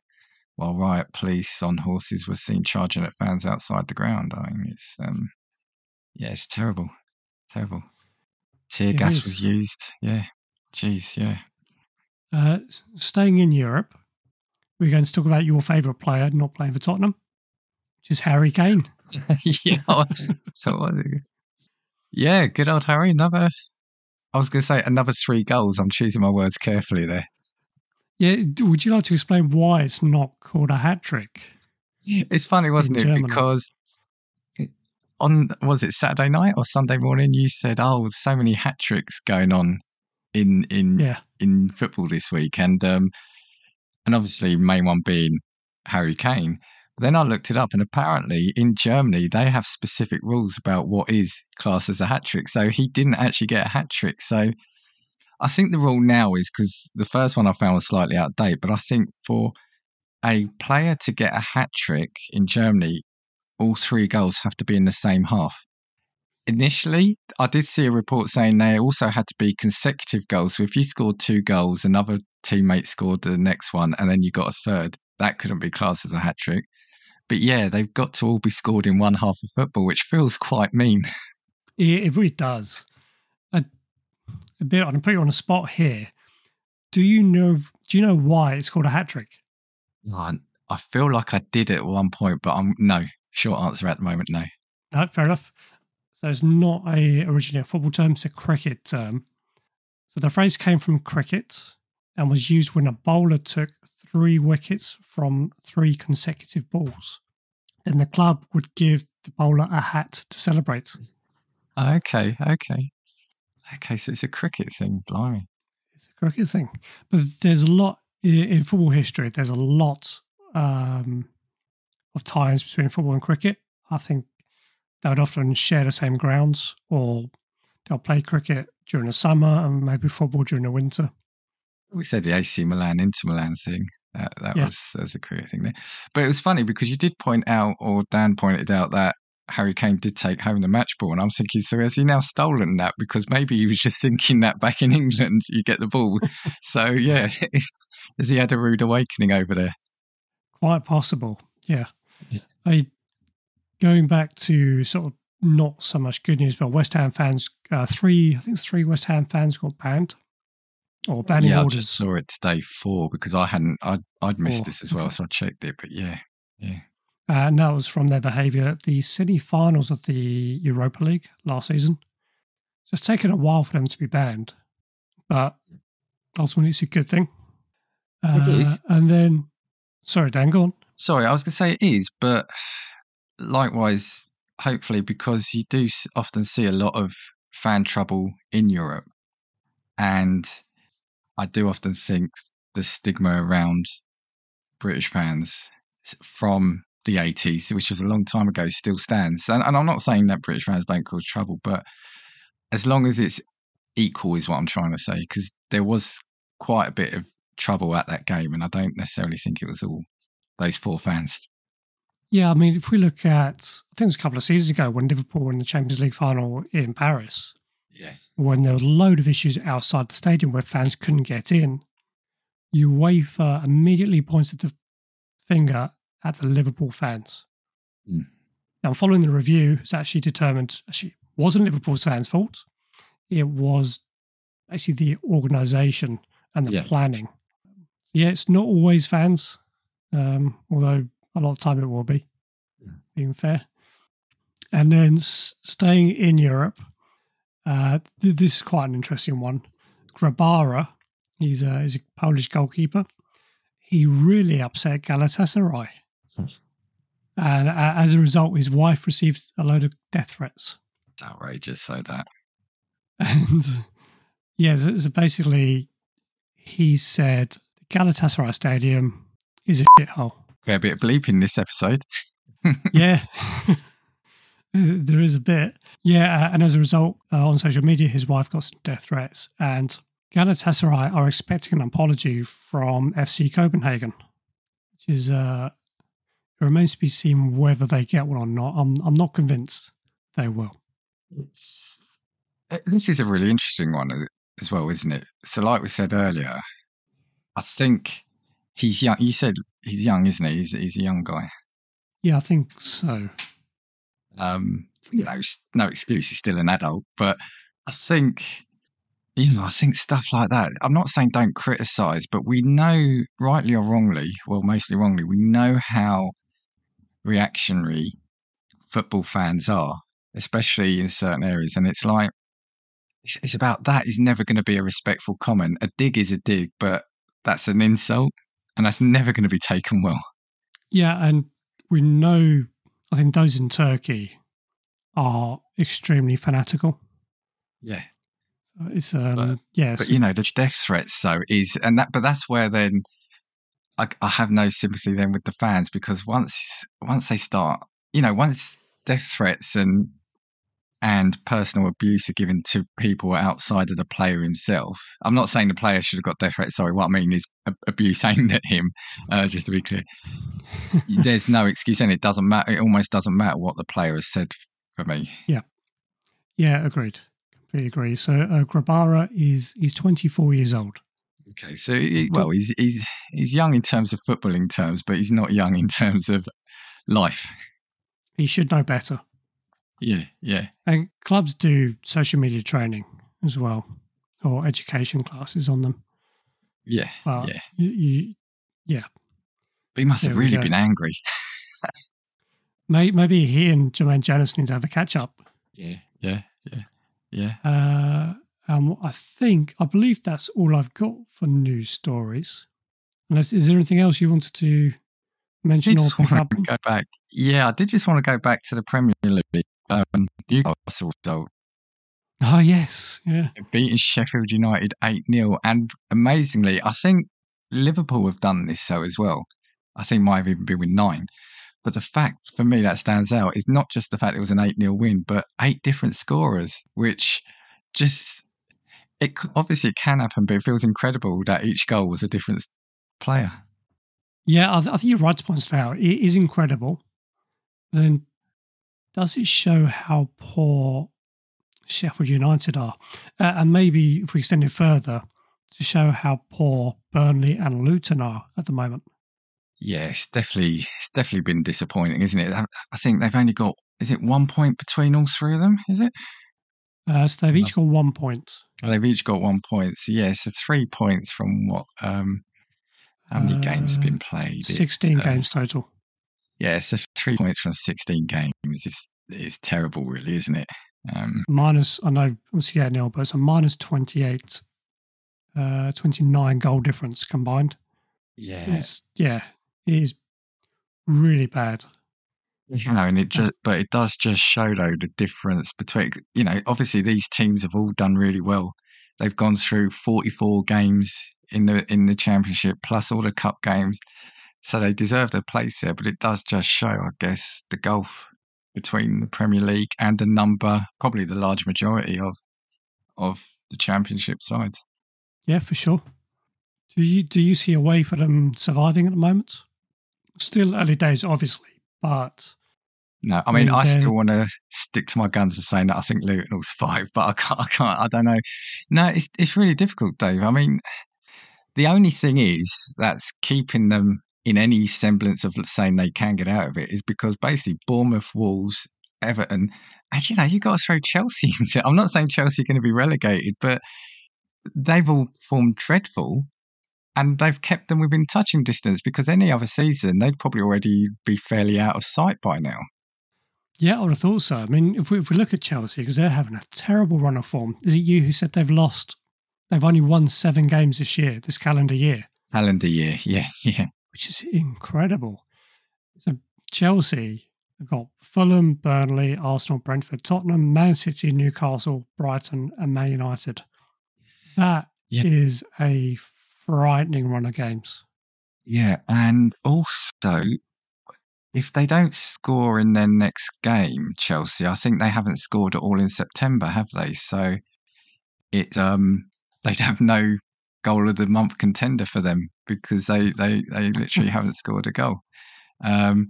Speaker 3: while riot police on horses were seen charging at fans outside the ground. I mean, it's um, yeah, it's terrible, terrible. Tear
Speaker 2: It
Speaker 3: gas was used. Yeah, jeez, yeah.
Speaker 2: Uh, staying in Europe, we're going to talk about your favourite player not playing for Tottenham, which is Harry Kane.
Speaker 3: yeah. so what was it? Yeah, good old Harry. Another. I was going to say another three goals. I'm choosing my words carefully there.
Speaker 2: Yeah, would you like to explain why it's not called a hat trick?
Speaker 3: It's funny, wasn't it? Because on was it Saturday night or Sunday morning? You said, "Oh, so many hat tricks going on in in
Speaker 2: Yeah,
Speaker 3: in football this week," and um, and obviously main one being Harry Kane. Then I looked it up, and apparently in Germany they have specific rules about what is classed as a hat trick. So he didn't actually get a hat trick. So I think the rule now is because the first one I found was slightly out of date, but I think for a player to get a hat trick in Germany, all three goals have to be in the same half. Initially, I did see a report saying they also had to be consecutive goals. So if you scored two goals, another teammate scored the next one, and then you got a third, that couldn't be classed as a hat trick. But yeah, they've got to all be scored in one half of football, which feels quite mean.
Speaker 2: it, it really does. A, a bit. I'm put you on a spot here. Do you know? Do you know why it's called a hat trick?
Speaker 3: I I feel like I did it at one point, but I'm no short answer at the moment. No.
Speaker 2: No, fair enough. So it's not a originally a football term; it's a cricket term. So the phrase came from cricket and was used when a bowler took three wickets from three consecutive balls. Then the club would give the bowler a hat to celebrate.
Speaker 3: Okay, okay, okay. So it's a cricket thing. Blimey.
Speaker 2: It's a cricket thing, but there's a lot in football history. There's a lot um, of ties between football and cricket. I think they would often share the same grounds, or they'll play cricket during the summer and maybe football during the winter.
Speaker 3: We said the AC Milan, Inter Milan thing. That, that
Speaker 2: Yeah.
Speaker 3: was that was a cricket thing there. But it was funny because you did point out, or Dan pointed out that Harry Kane did take home the match ball, and I'm thinking, so has he now stolen that? Because maybe he was just thinking that back in England you get the ball. so yeah, has he had a rude awakening over there?
Speaker 2: Quite possible, yeah.
Speaker 3: Yeah.
Speaker 2: I going back to sort of not so much good news, but West Ham fans, uh, three I think three West Ham fans got banned or banning
Speaker 3: yeah, I just saw it today four because I hadn't I'd I'd missed
Speaker 2: Four,
Speaker 3: this as well, so I checked it. But yeah, yeah.
Speaker 2: Uh, and that was from their behaviour at the semi-finals of the Europa League last season. So it's taken a while for them to be banned, but ultimately it's a good thing. Uh,
Speaker 3: It is.
Speaker 2: And then, sorry, Dan, go on.
Speaker 3: Sorry, I was going to say it is, but likewise, hopefully, because you do often see a lot of fan trouble in Europe, and I do often think the stigma around British fans from the 80s, which was a long time ago, still stands. And, and I'm not saying that British fans don't cause trouble, but as long as it's equal, is what I'm trying to say, because there was quite a bit of trouble at that game, and I don't necessarily think it was all those four fans.
Speaker 2: Yeah, I mean, if we look at, I think it was a couple of seasons ago when Liverpool were in the Champions League final in Paris,
Speaker 3: Yeah,
Speaker 2: when there were a load of issues outside the stadium where fans couldn't get in, UEFA immediately pointed the finger at the Liverpool fans.
Speaker 3: Mm.
Speaker 2: Now, following the review, it's actually determined actually it wasn't Liverpool's fans' fault. It was actually the organisation and the
Speaker 3: Yeah.
Speaker 2: planning. Yeah, it's not always fans, um, although a lot of time it will be,
Speaker 3: Yeah.
Speaker 2: being fair. And then s- staying in Europe, uh, th- this is quite an interesting one. Grabara, he's a, he's a Polish goalkeeper. He really upset Galatasaray. And uh, as a result, his wife received a load of death threats.
Speaker 3: it's outrageous. So that
Speaker 2: And yeah, so, so basically, he said Galatasaray Stadium is a shithole.
Speaker 3: a bit of bleep in this episode.
Speaker 2: yeah, there is a bit. Yeah, uh, and as a result, uh, on social media, his wife got some death threats, and Galatasaray are expecting an apology from FC Copenhagen, which is uh, it remains to be seen whether they get one or not. I'm I'm not convinced they will.
Speaker 3: It's uh, this is a really interesting one uh, as well, isn't it? So, like we said earlier, I think he's young. You said he's young, isn't he? He's, he's a young guy.
Speaker 2: Yeah, I think so.
Speaker 3: Um, you know, no excuse. He's still an adult, but I think you know, I think stuff like that. I'm not saying don't criticize, but we know, rightly or wrongly, well, mostly wrongly, we know how reactionary football fans are, especially in certain areas. And it's like, it's, it's about that is never going to be a respectful comment. A dig is a dig, but that's an insult, and that's never going to be taken well.
Speaker 2: Yeah, and we know. I think those in Turkey are extremely fanatical.
Speaker 3: Yeah.
Speaker 2: It's um,
Speaker 3: But-
Speaker 2: yes,
Speaker 3: But you know, the death threats though is, and that, but that's where then I, I have no sympathy then with the fans because once once they start, you know, once death threats and and personal abuse are given to people outside of the player himself. I'm not saying the player should have got death threats. Sorry, what I mean is abuse aimed at him. Uh, just to be clear, there's no excuse, and it doesn't matter. It almost doesn't matter what the player has said for me.
Speaker 2: Yeah, yeah, agreed. Completely agree. So uh, Grabara is he's 24 years old.
Speaker 3: Okay, so he- well, he's he's he's young in terms of footballing terms, but he's not young in terms of life.
Speaker 2: He should know better.
Speaker 3: Yeah, yeah,
Speaker 2: And clubs do social media training as well, or education classes on them.
Speaker 3: yeah,
Speaker 2: But
Speaker 3: yeah.
Speaker 2: you, you,
Speaker 3: But he must have
Speaker 2: There we
Speaker 3: really been angry.
Speaker 2: maybe he and Jermaine Jenas need to have a catch up.
Speaker 3: Yeah, yeah, yeah, yeah.
Speaker 2: Uh, um, I think, I believe that's all I've got for news stories. Unless, is there anything else you wanted to
Speaker 3: I
Speaker 2: mention or
Speaker 3: just want to go back. Yeah, I did just want to go back to the Premier League. Um, Newcastle result
Speaker 2: Oh, yes. Yeah.
Speaker 3: beating Sheffield United 8 0. And amazingly, I think Liverpool have done this so as well. I think might have even been with nine. But the fact for me that stands out is not just the fact it was an 8 0 win, but eight different scorers, which just, it obviously it can happen, but it feels incredible that each goal was a different player.
Speaker 2: Yeah, I, th- I think you're right to point it out. It is incredible. Then, does it show how poor Sheffield United are? Uh, and maybe if we extend it further, to show how poor Burnley and Luton are at the moment.
Speaker 3: Yeah, it's definitely it's definitely been disappointing, isn't it? I think they've only got is it one point between all three of them? Is it?
Speaker 2: Uh, so they've each got one point.
Speaker 3: Well, they've each got one point. So yeah, so three points from what? Um, how many games have
Speaker 2: Uh,
Speaker 3: been played?
Speaker 2: 16
Speaker 3: uh,
Speaker 2: games total.
Speaker 3: Yeah, so three points from sixteen games is is terrible, really, isn't it? Um,
Speaker 2: Minus, I know, obviously, yeah, nil, but it's a minus 28, uh, 29 goal difference combined.
Speaker 3: yeah,
Speaker 2: It's, yeah, it is really bad.
Speaker 3: you know, and it just but it does just show though the difference between you know obviously these teams have all done really well. They've gone through forty four games in the in the championship plus all the cup games, so they deserve their place there. But it does just show, I guess, the gulf between the Premier League and the number, probably the large majority of of the championship sides.
Speaker 2: Yeah, for sure. Do you do you see a way for them surviving at the moment? Still early days, obviously, but
Speaker 3: No, I mean, I still want to stick to my guns and saying that I think Luton will survive, but I can't. I can't. I don't know. No, it's it's really difficult, Dave. I mean, the only thing is that's keeping them in any semblance of saying they can get out of it is because basically Bournemouth, Wolves, Everton, and you know you got to throw Chelsea into. it. I'm not saying Chelsea are going to be relegated, but they've all formed dreadful. And they've kept them within touching distance because any other season they'd probably already be fairly out of sight by now.
Speaker 2: yeah, I would have thought so. I mean, if we if we look at Chelsea because they're having a terrible run of form. Is it you who said they've lost? They've only won seven games this year, this calendar year,
Speaker 3: Calendar year, yeah, yeah.
Speaker 2: Which is incredible. So Chelsea have got Fulham, Burnley, Arsenal, Brentford, Tottenham, Man City, Newcastle, Brighton, and Man United. That is a frightening run of games.
Speaker 3: Yeah, and also if they don't score in their next game, Chelsea, I think they haven't scored at all in September, have they? So it um they'd have no goal of the month contender for them because they they they literally haven't scored a goal. Um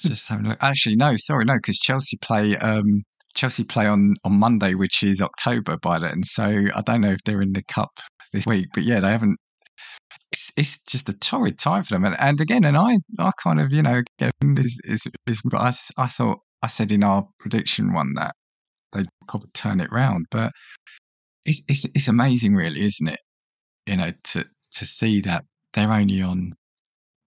Speaker 3: just having a look. Actually, no, sorry, no, because Chelsea play um Chelsea play on on Monday, which is October by then. So I don't know if they're in the cup this week, but yeah, they haven't it's, it's just a torrid time for them. And, and again, and I, I kind of, you know, again, is, is, is I, I thought, I said in our prediction one that they'd probably turn it round, but it's, it's, it's amazing, really, isn't it? You know, to, to see that they're only on,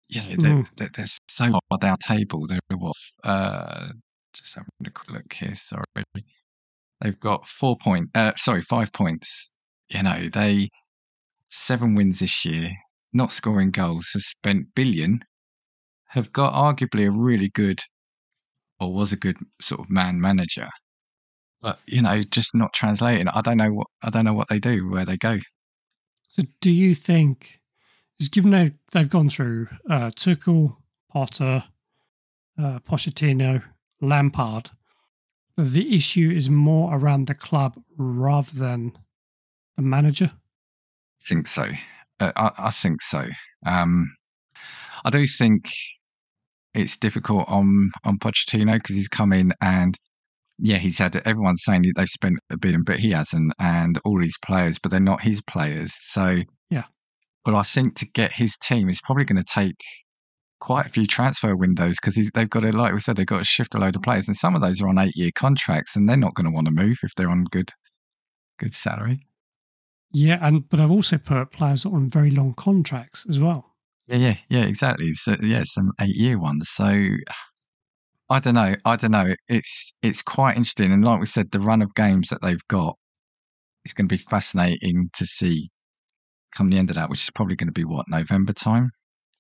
Speaker 3: you know, they're,
Speaker 2: Mm.
Speaker 3: they're, they're so far down table. They're what, uh, just having a quick look here. Sorry. They've got four point, uh, sorry, five points. You know, they, seven wins this year, not scoring goals, have spent billion, have got arguably a really good or was a good sort of man manager. But you know, just not translating. I don't know what I don't know what they do, where they go.
Speaker 2: So, do you think, given they they've gone through uh, Tuchel, Potter, uh, Pochettino, Lampard, that the issue is more around the club rather than the manager?
Speaker 3: I think so. Uh, I, I think so. Um, I do think it's difficult on on Pochettino because he's come in and yeah, he's had everyone's saying they've spent a billion, but he hasn't, and all these players, but they're not his players. So
Speaker 2: Yeah.
Speaker 3: But I think to get his team, it's probably going to take quite a few transfer windows because they've got to, like we said, they've got to shift a load of players, and some of those are on eight year contracts, and they're not going to want to move if they're on good good salary.
Speaker 2: Yeah, and but I've also put players on very long contracts as well.
Speaker 3: Yeah, yeah, yeah, exactly. So yeah, some eight year ones. So I don't know. I don't know. It's it's quite interesting, and like we said, the run of games that they've got, it's going to be fascinating to see come the end of that, which is probably going to be what November time.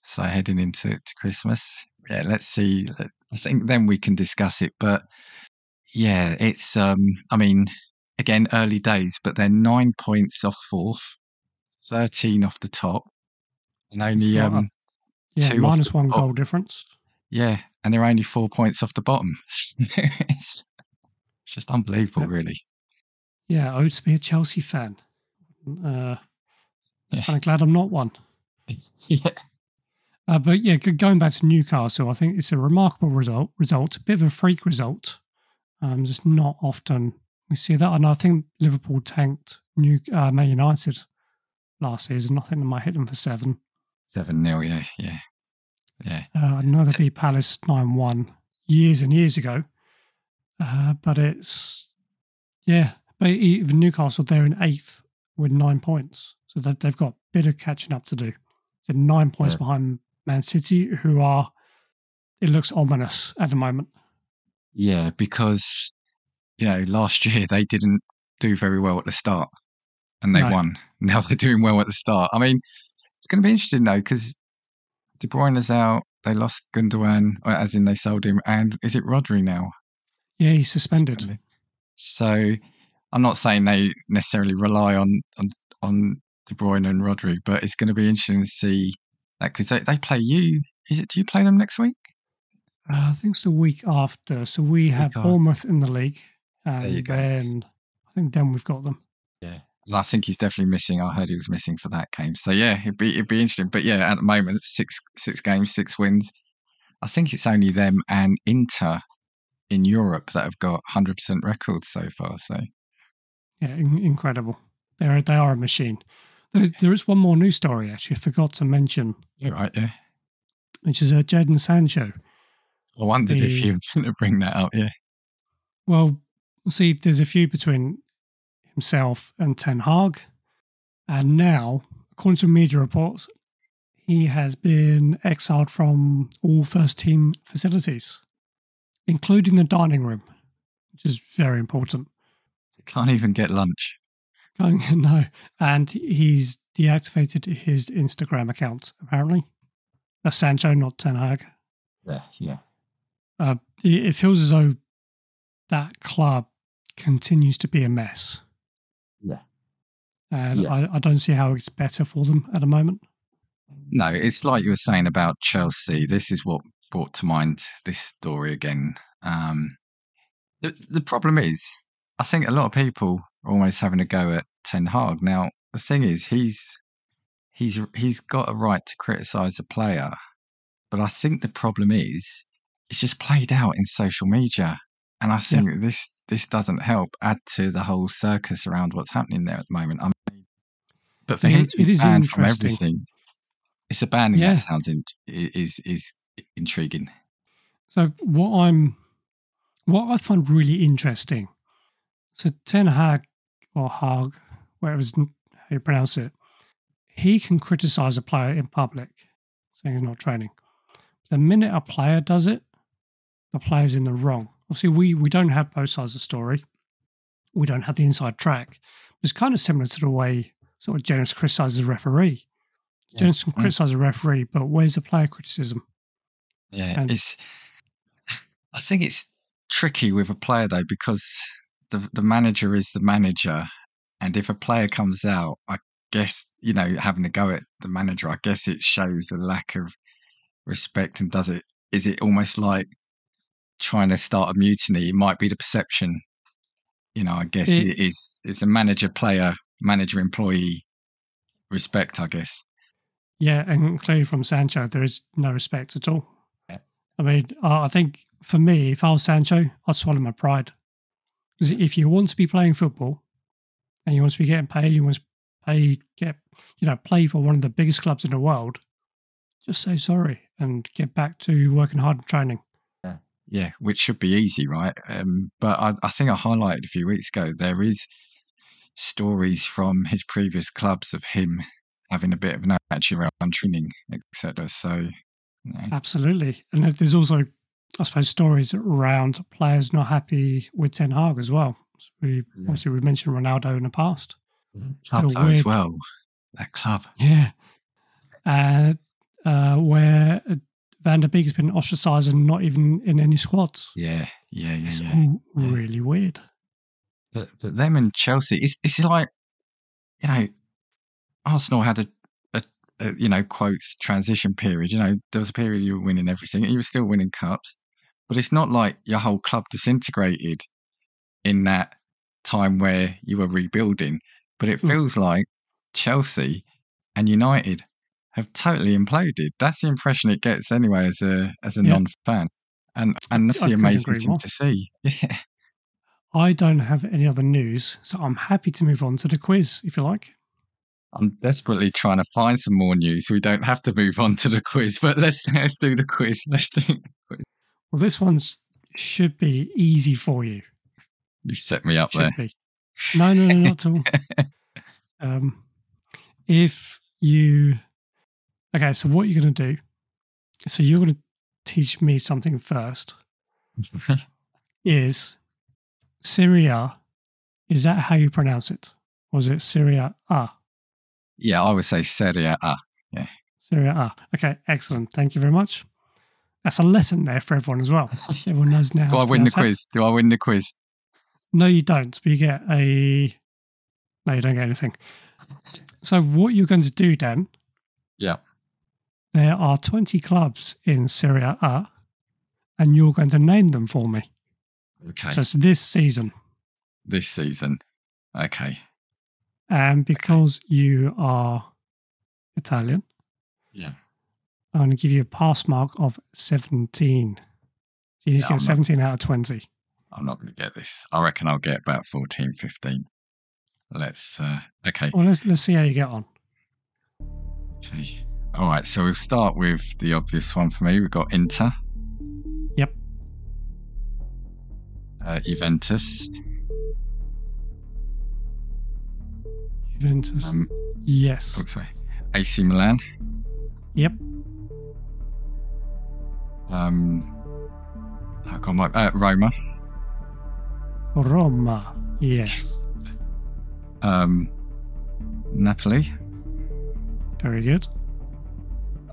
Speaker 3: So heading into to Christmas. Yeah, let's see. I think then we can discuss it. But yeah, it's. um I mean, again, early days, but they're nine points off fourth, thirteen off the top, and only um
Speaker 2: Yeah, minus one goal difference.
Speaker 3: Yeah, and they're only four points off the bottom. it's, just unbelievable,
Speaker 2: Yep.
Speaker 3: really.
Speaker 2: Yeah, I used to be a Chelsea fan. Uh,
Speaker 3: Yeah.
Speaker 2: kind of glad I'm not one.
Speaker 3: yeah.
Speaker 2: Uh, but yeah, going back to Newcastle, I think it's a remarkable result. Result, a bit of a freak result. Um, just not often we see that, and I think Liverpool tanked New uh, Man United last season. I think they might hit them for seven.
Speaker 3: Seven nil. Yeah, yeah, yeah.
Speaker 2: Uh, know they Palace nine one years and years ago, uh, but it's yeah. But even Newcastle, they're in eighth with nine points, so that they've got a bit of catching up to do. So nine points
Speaker 3: Yeah.
Speaker 2: behind Man City, who are it looks ominous at the moment.
Speaker 3: Yeah, because you know last year they didn't do very well at the start, and they
Speaker 2: No.
Speaker 3: won. Now they're doing well at the start. I mean, it's going to be interesting though because De Bruyne is out. They lost Gundogan, as in they sold him, and is it Rodri now?
Speaker 2: Yeah, he's suspended.
Speaker 3: So I'm not saying they necessarily rely on on, on De Bruyne and Rodri, but it's going to be interesting to see that because they, they play you. Is it? Do you play them next week?
Speaker 2: Uh, I think it's the week after. So we have
Speaker 3: after.
Speaker 2: Bournemouth in the league,
Speaker 3: you
Speaker 2: and
Speaker 3: go.
Speaker 2: then I think then we've got them.
Speaker 3: Yeah. And I think he's definitely missing. I heard he was missing for that game. So yeah, it'd be it'd be interesting. But yeah, at the moment, six six games, six wins. I think it's only them and Inter in Europe that have got hundred percent records so far. So
Speaker 2: Yeah, in- incredible. They're they are a machine. There, there is one more news story actually. I forgot to mention,
Speaker 3: you're right. Yeah.
Speaker 2: which is uh, Jadon Sancho.
Speaker 3: I wondered if you were going to bring that up. Yeah.
Speaker 2: Well, see, there's a few between himself and Ten Hag, and now, according to media reports, he has been exiled from all first team facilities, including the dining room, which is very important.
Speaker 3: Can't even get lunch.
Speaker 2: no, and he's deactivated his Instagram account apparently. That's Sancho, not Ten Hag.
Speaker 3: Yeah. Yeah.
Speaker 2: Uh, it feels as though that club continues to be a mess. And
Speaker 3: Yeah.
Speaker 2: I, I don't see how it's better for them at the moment.
Speaker 3: No, it's like you were saying about Chelsea. This is what brought to mind this story again. Um, the, the problem is, I think a lot of people are almost having a go at Ten Hag. Now, the thing is, he's he's he's got a right to criticise a player, but I think the problem is it's just played out in social media, and I think that this this doesn't help add to the whole circus around what's happening there at the moment. I mean, but for
Speaker 2: Yeah,
Speaker 3: him to be
Speaker 2: it is
Speaker 3: banned from
Speaker 2: interesting.
Speaker 3: everything, it's a banning
Speaker 2: Yeah.
Speaker 3: that sounds in, is is intriguing.
Speaker 2: So what I'm, what I find really interesting, so Ten Hag or Hag, whatever how you pronounce it, he can criticize a player in public, saying he's not training. The minute a player does it, the player's in the wrong. Obviously, we we don't have both sides of the story. We don't have the inside track. It's kind of similar to the way sort of Jenas criticizes a referee.
Speaker 3: Yeah.
Speaker 2: Jenas can
Speaker 3: Mm.
Speaker 2: criticize a referee, but where's the player criticism?
Speaker 3: Yeah,
Speaker 2: And-
Speaker 3: it's. I think it's tricky with a player though because the the manager is the manager, and if a player comes out, I guess you know having to go at the manager, I guess it shows a lack of respect and does it is it almost like trying to start a mutiny? It might be the perception. You know, I guess
Speaker 2: It-
Speaker 3: it is it's a manager player manager employee respect. I guess.
Speaker 2: Yeah, and clearly from Sancho, there is no respect at all.
Speaker 3: Yeah.
Speaker 2: I mean, I think for me, if I was Sancho, I'd swallow my pride. Because if you want to be playing football and you want to be getting paid, you want to pay, get, you know, play for one of the biggest clubs in the world, just say sorry and get back to working hard and training.
Speaker 3: Yeah, which should be easy, right? Um, but I, I think I highlighted a few weeks ago there is stories from his previous clubs of him having a bit of an attitude around training, etc. So, you know,
Speaker 2: Absolutely. And there's also, I suppose, stories around players not happy with Ten Hag as well. So we,
Speaker 3: Yeah.
Speaker 2: Obviously, we mentioned Ronaldo in the past.
Speaker 3: club
Speaker 2: little
Speaker 3: though as well. That club.
Speaker 2: Yeah. Uh, uh, where uh, Van der Beek has been ostracised and not even in any squads.
Speaker 3: Yeah, yeah, yeah,
Speaker 2: It's
Speaker 3: yeah.
Speaker 2: all
Speaker 3: Yeah.
Speaker 2: really weird.
Speaker 3: But, but them and Chelsea, it's it's like you know, Arsenal had a, a, a you know quotes transition period. You know, there was a period you were winning everything, and you were still winning cups. But it's not like your whole club disintegrated in that time where you were rebuilding. But it
Speaker 2: Hmm.
Speaker 3: feels like Chelsea and United have totally imploded. That's the impression it gets anyway as a as a
Speaker 2: Yeah.
Speaker 3: non-fan, and and that's
Speaker 2: I
Speaker 3: the amazing thing
Speaker 2: more.
Speaker 3: to see. Yeah.
Speaker 2: I don't have any other news, so I'm happy to move on to the quiz if you like.
Speaker 3: I'm desperately trying to find some more news. We don't have to move on to the quiz, but let's let's do the quiz. Let's do.
Speaker 2: Well, this one's should be easy for you.
Speaker 3: You set me up
Speaker 2: Should
Speaker 3: there.
Speaker 2: be. No, no, no, not at all. Um, if you, okay, so what you're going to do? So you're going to teach me something first. Is Syria? Is that how you pronounce it? Was it Syria? Ah,
Speaker 3: yeah, I would say Serie A. Yeah.
Speaker 2: Syria. Ah, okay, excellent. Thank you very much. That's a lesson there for everyone as well. Everyone knows now.
Speaker 3: Do I win the quiz? Do I win the quiz?
Speaker 2: No, you don't. But you get a. No, you don't get anything. So what you're going to do, Dan?
Speaker 3: Yeah.
Speaker 2: There are 20 clubs in Syria A, and you're going to name them for me.
Speaker 3: Okay.
Speaker 2: So it's this season.
Speaker 3: this season. Okay.
Speaker 2: And because you are Italian,
Speaker 3: Yeah.
Speaker 2: I'm going to give you a pass mark of 17. So you need
Speaker 3: Yeah,
Speaker 2: to
Speaker 3: I'm
Speaker 2: get
Speaker 3: not-
Speaker 2: 17 out of 20.
Speaker 3: I'm not going to get this. I reckon I'll get about 14, 15. Let's, uh, okay.
Speaker 2: Well, let's, let's see how you get on.
Speaker 3: Okay. All right. So we'll start with the obvious one for me. We've got Inter.
Speaker 2: Yep.
Speaker 3: Uh, Juventus.
Speaker 2: Juventus.
Speaker 3: Um,
Speaker 2: yes.
Speaker 3: oh, sorry. AC Milan.
Speaker 2: Yep.
Speaker 3: Um, I got my uh, Roma.
Speaker 2: Roma. Yes.
Speaker 3: Um, Napoli.
Speaker 2: Very good.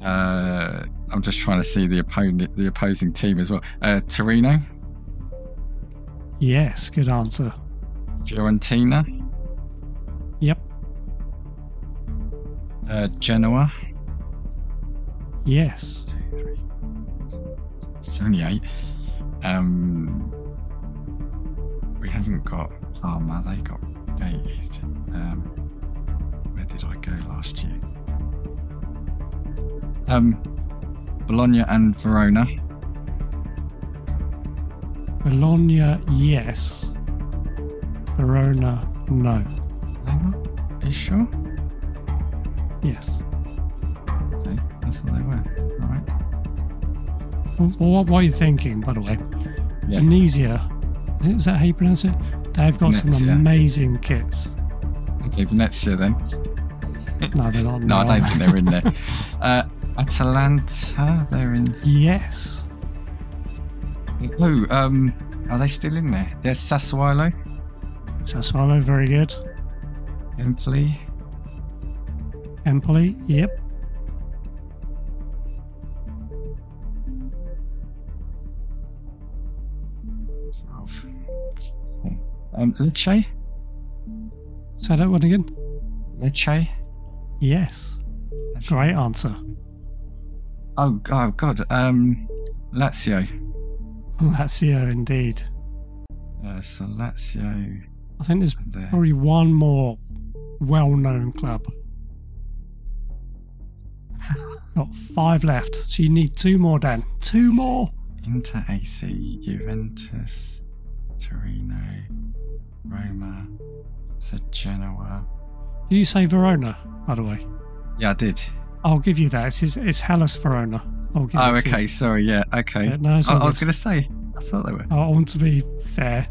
Speaker 3: Uh, I'm just trying to see the opponent, the opposing team as well. Uh, Torino,
Speaker 2: Yes. Good answer.
Speaker 3: Fiorentina,
Speaker 2: Yep.
Speaker 3: uh, Genoa.
Speaker 2: Yes.
Speaker 3: It's only eight. Um, we haven't got Parma. They got gated. Um, where did I go last year? Um, Bologna and Verona.
Speaker 2: Bologna. Yes. Verona. No.
Speaker 3: Not? Are you sure?
Speaker 2: Yes.
Speaker 3: Okay, I thought they were. All right.
Speaker 2: Well, what, what are you thinking, by the way?
Speaker 3: Yeah.
Speaker 2: Venezia. Is that how you pronounce it? They've got some amazing kits.
Speaker 3: Okay, Venezia then.
Speaker 2: No, they're not.
Speaker 3: No, I don't think they're in there. Uh, Atalanta, they're in.
Speaker 2: Yes.
Speaker 3: Oh, um, are they still in there? There's Sassuolo,
Speaker 2: Sassuolo. Very good.
Speaker 3: Empoli.
Speaker 2: Empoli. Yep.
Speaker 3: Um, Lecce,
Speaker 2: Say that one again.
Speaker 3: Lecce.
Speaker 2: Yes. Great answer.
Speaker 3: Oh, oh God. Um, Lazio.
Speaker 2: Lazio, indeed.
Speaker 3: Uh, so Lazio.
Speaker 2: I think there's
Speaker 3: There.
Speaker 2: probably one more well-known club. Got five left, so you need two more, Dan. Two more.
Speaker 3: Inter AC, Juventus, Torino, Roma, so Genoa.
Speaker 2: Did you say Verona, by the way?
Speaker 3: Yeah, I did.
Speaker 2: I'll give you that. It's, it's Hellas Verona. I'll give
Speaker 3: Oh,
Speaker 2: to you.
Speaker 3: okay. Sorry. Yeah. Okay.
Speaker 2: Yeah, no,
Speaker 3: I, I was going to say. I thought they were.
Speaker 2: I want to be fair.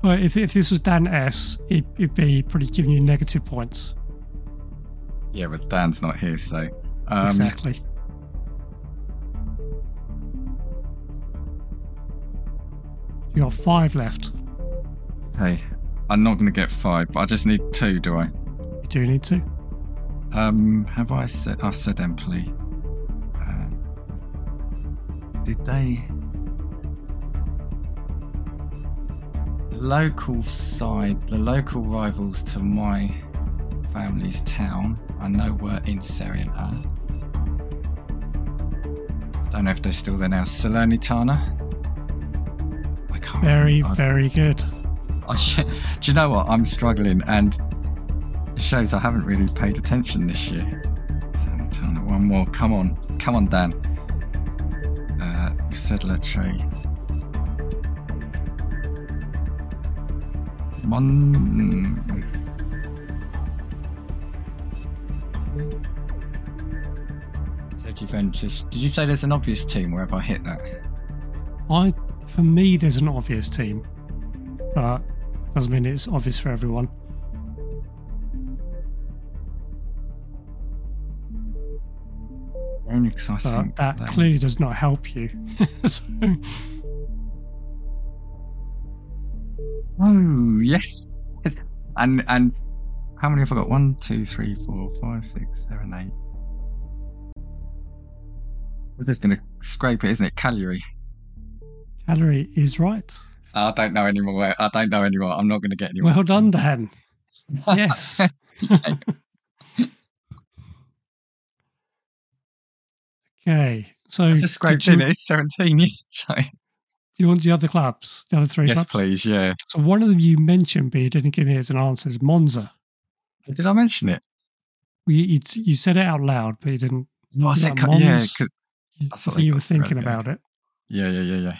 Speaker 2: But if, if this was Dan S, it, it'd be pretty giving you negative points.
Speaker 3: Yeah, but Dan's not here, so. Um,
Speaker 2: exactly. You got five left.
Speaker 3: Hey, I'm not going to get five, but I just need two, do I?
Speaker 2: You do need to.
Speaker 3: Um, have I said? I've said Empoli. Uh, did they? The local side, the local rivals to my family's town, I know were in Serie A. Don't know if they're still there now. Salernitana. I can't.
Speaker 2: Very,
Speaker 3: remember. I-
Speaker 2: very good.
Speaker 3: I do you know what? I'm struggling, and shows I haven't really paid attention this year. So trying to one more. Come on, come on, Dan. Uh, said Lecce. One. So Juventus. Did you say there's an obvious team? Where have I hit that?
Speaker 2: I, for me, there's an obvious team, but doesn't mean it's obvious for everyone.
Speaker 3: I
Speaker 2: But
Speaker 3: think
Speaker 2: that clearly does not help you. so,
Speaker 3: Oh yes. yes. And and how many have I got? One, two, three, four, five, six, seven, eight. We're just gonna scrape it, isn't it? Cagliari.
Speaker 2: Cagliari is right.
Speaker 3: I don't know anymore. I don't know anymore. I'm not gonna get anymore.
Speaker 2: Well done, Dan. Yes. Okay. So,
Speaker 3: I just scraped
Speaker 2: you,
Speaker 3: in. It's 17 years. So.
Speaker 2: do you want the other clubs? The other three
Speaker 3: Yes,
Speaker 2: clubs?
Speaker 3: please. Yeah.
Speaker 2: So, one of them you mentioned, but you didn't give me as an answer is Monza.
Speaker 3: Oh, did I mention it?
Speaker 2: You, you, you said it out loud, but you didn't.
Speaker 3: No, I said cu- yeah, because I thought
Speaker 2: you were thinking
Speaker 3: yeah.
Speaker 2: about it.
Speaker 3: yeah, yeah, yeah, yeah.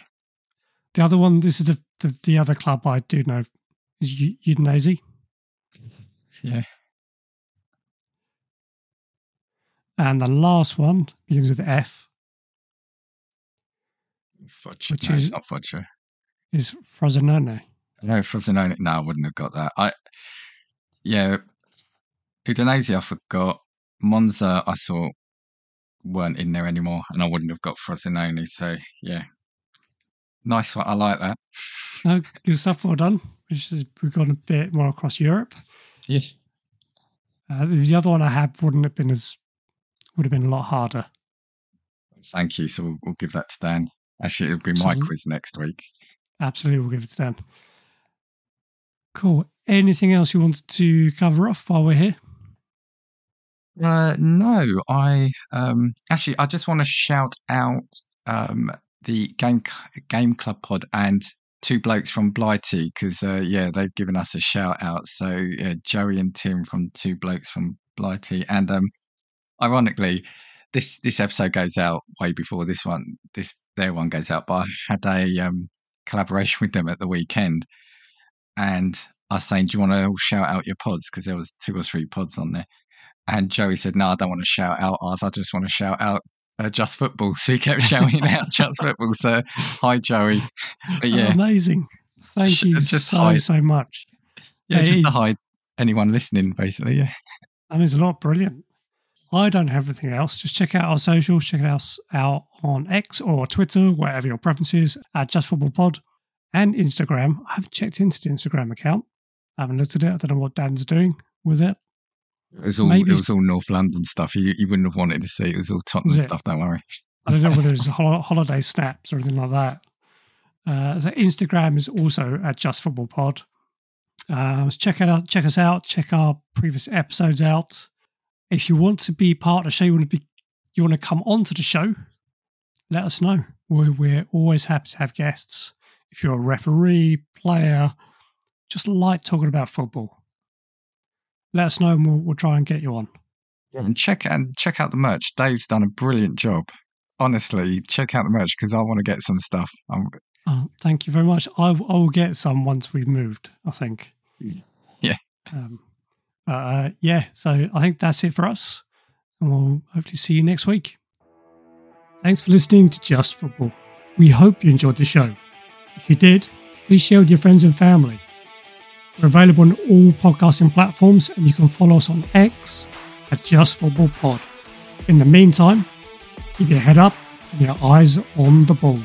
Speaker 2: The other one, this is the the, the other club I do know, is U- Udinese.
Speaker 3: Yeah.
Speaker 2: And the last one begins with F,
Speaker 3: Fudge.
Speaker 2: Which
Speaker 3: no,
Speaker 2: is-
Speaker 3: it's not Fudge.
Speaker 2: is Frosinone.
Speaker 3: No, Frosinone. No, I wouldn't have got that. I, yeah, Udinese. I forgot. Monza. I thought weren't in there anymore, and I wouldn't have got Frosinone. So yeah, nice one. I like that.
Speaker 2: No, good stuff. Well done. Which is we've gone a bit more across Europe.
Speaker 3: Yeah.
Speaker 2: Uh, the other one I had wouldn't have been as would have been a lot harder.
Speaker 3: Thank you. So we'll, we'll give that to Dan. Actually, it'll be my quiz next week.
Speaker 2: Absolutely, we'll give it to Dan. Cool. Anything else you wanted to cover off while we're here?
Speaker 3: Uh, no, I um actually I just want to shout out um the game game club pod and two blokes from Blighty because uh, yeah they've given us a shout out. So yeah, Joey and Tim from two blokes from Blighty and um ironically this this episode goes out way before this one this their one goes out, but I had a um collaboration with them at the weekend and I was saying, do you want to shout out your pods because there was two or three pods on there. And Joey said, "No, I don't want to shout out ours. I just want to shout out uh, just football." So he kept shouting out just football. So hi, Joey. But yeah,
Speaker 2: Amazing. Thank
Speaker 3: Sh-
Speaker 2: you
Speaker 3: just
Speaker 2: so, so much.
Speaker 3: yeah, just to hide anyone listening, basically. Yeah,
Speaker 2: That means a lot. Brilliant. I don't have everything else. Just check out our socials. Check us out, on X or Twitter, whatever your preference is, at Just Football Pod and Instagram. I haven't checked into the Instagram account. I haven't looked at it. I don't know what Dan's doing with it.
Speaker 3: it was all
Speaker 2: Maybe-
Speaker 3: it was all North London stuff. You you wouldn't have wanted to see. It was all Tottenham
Speaker 2: it?
Speaker 3: stuff. Don't worry.
Speaker 2: I don't know whether it's hol- holiday snaps or anything like that. Uh, so Instagram is also at Just Football Pod. Uh, check it out. Check us out. Check our previous episodes out. If you want to be part of the show, you want to be, you want to come onto the show, let us know. We're, we're always happy to have guests. If you're a referee, player, just like talking about football, let us know and we'll, we'll try and get you on.
Speaker 3: And check and check out the merch. Dave's done a brilliant job. Honestly, check out the merch because I want to get some stuff. Um,
Speaker 2: Oh, thank you very much. I, I will get some once we've moved, I think.
Speaker 3: Yeah.
Speaker 2: Um, but, uh, yeah, so I think that's it for us. And we'll hopefully see you next week. Thanks for listening to Just Football. We hope you enjoyed the show. If you did, please share with your friends and family. We're available on all podcasting platforms and you can follow us on X at Just Football Pod. In the meantime, keep your head up and your eyes on the ball.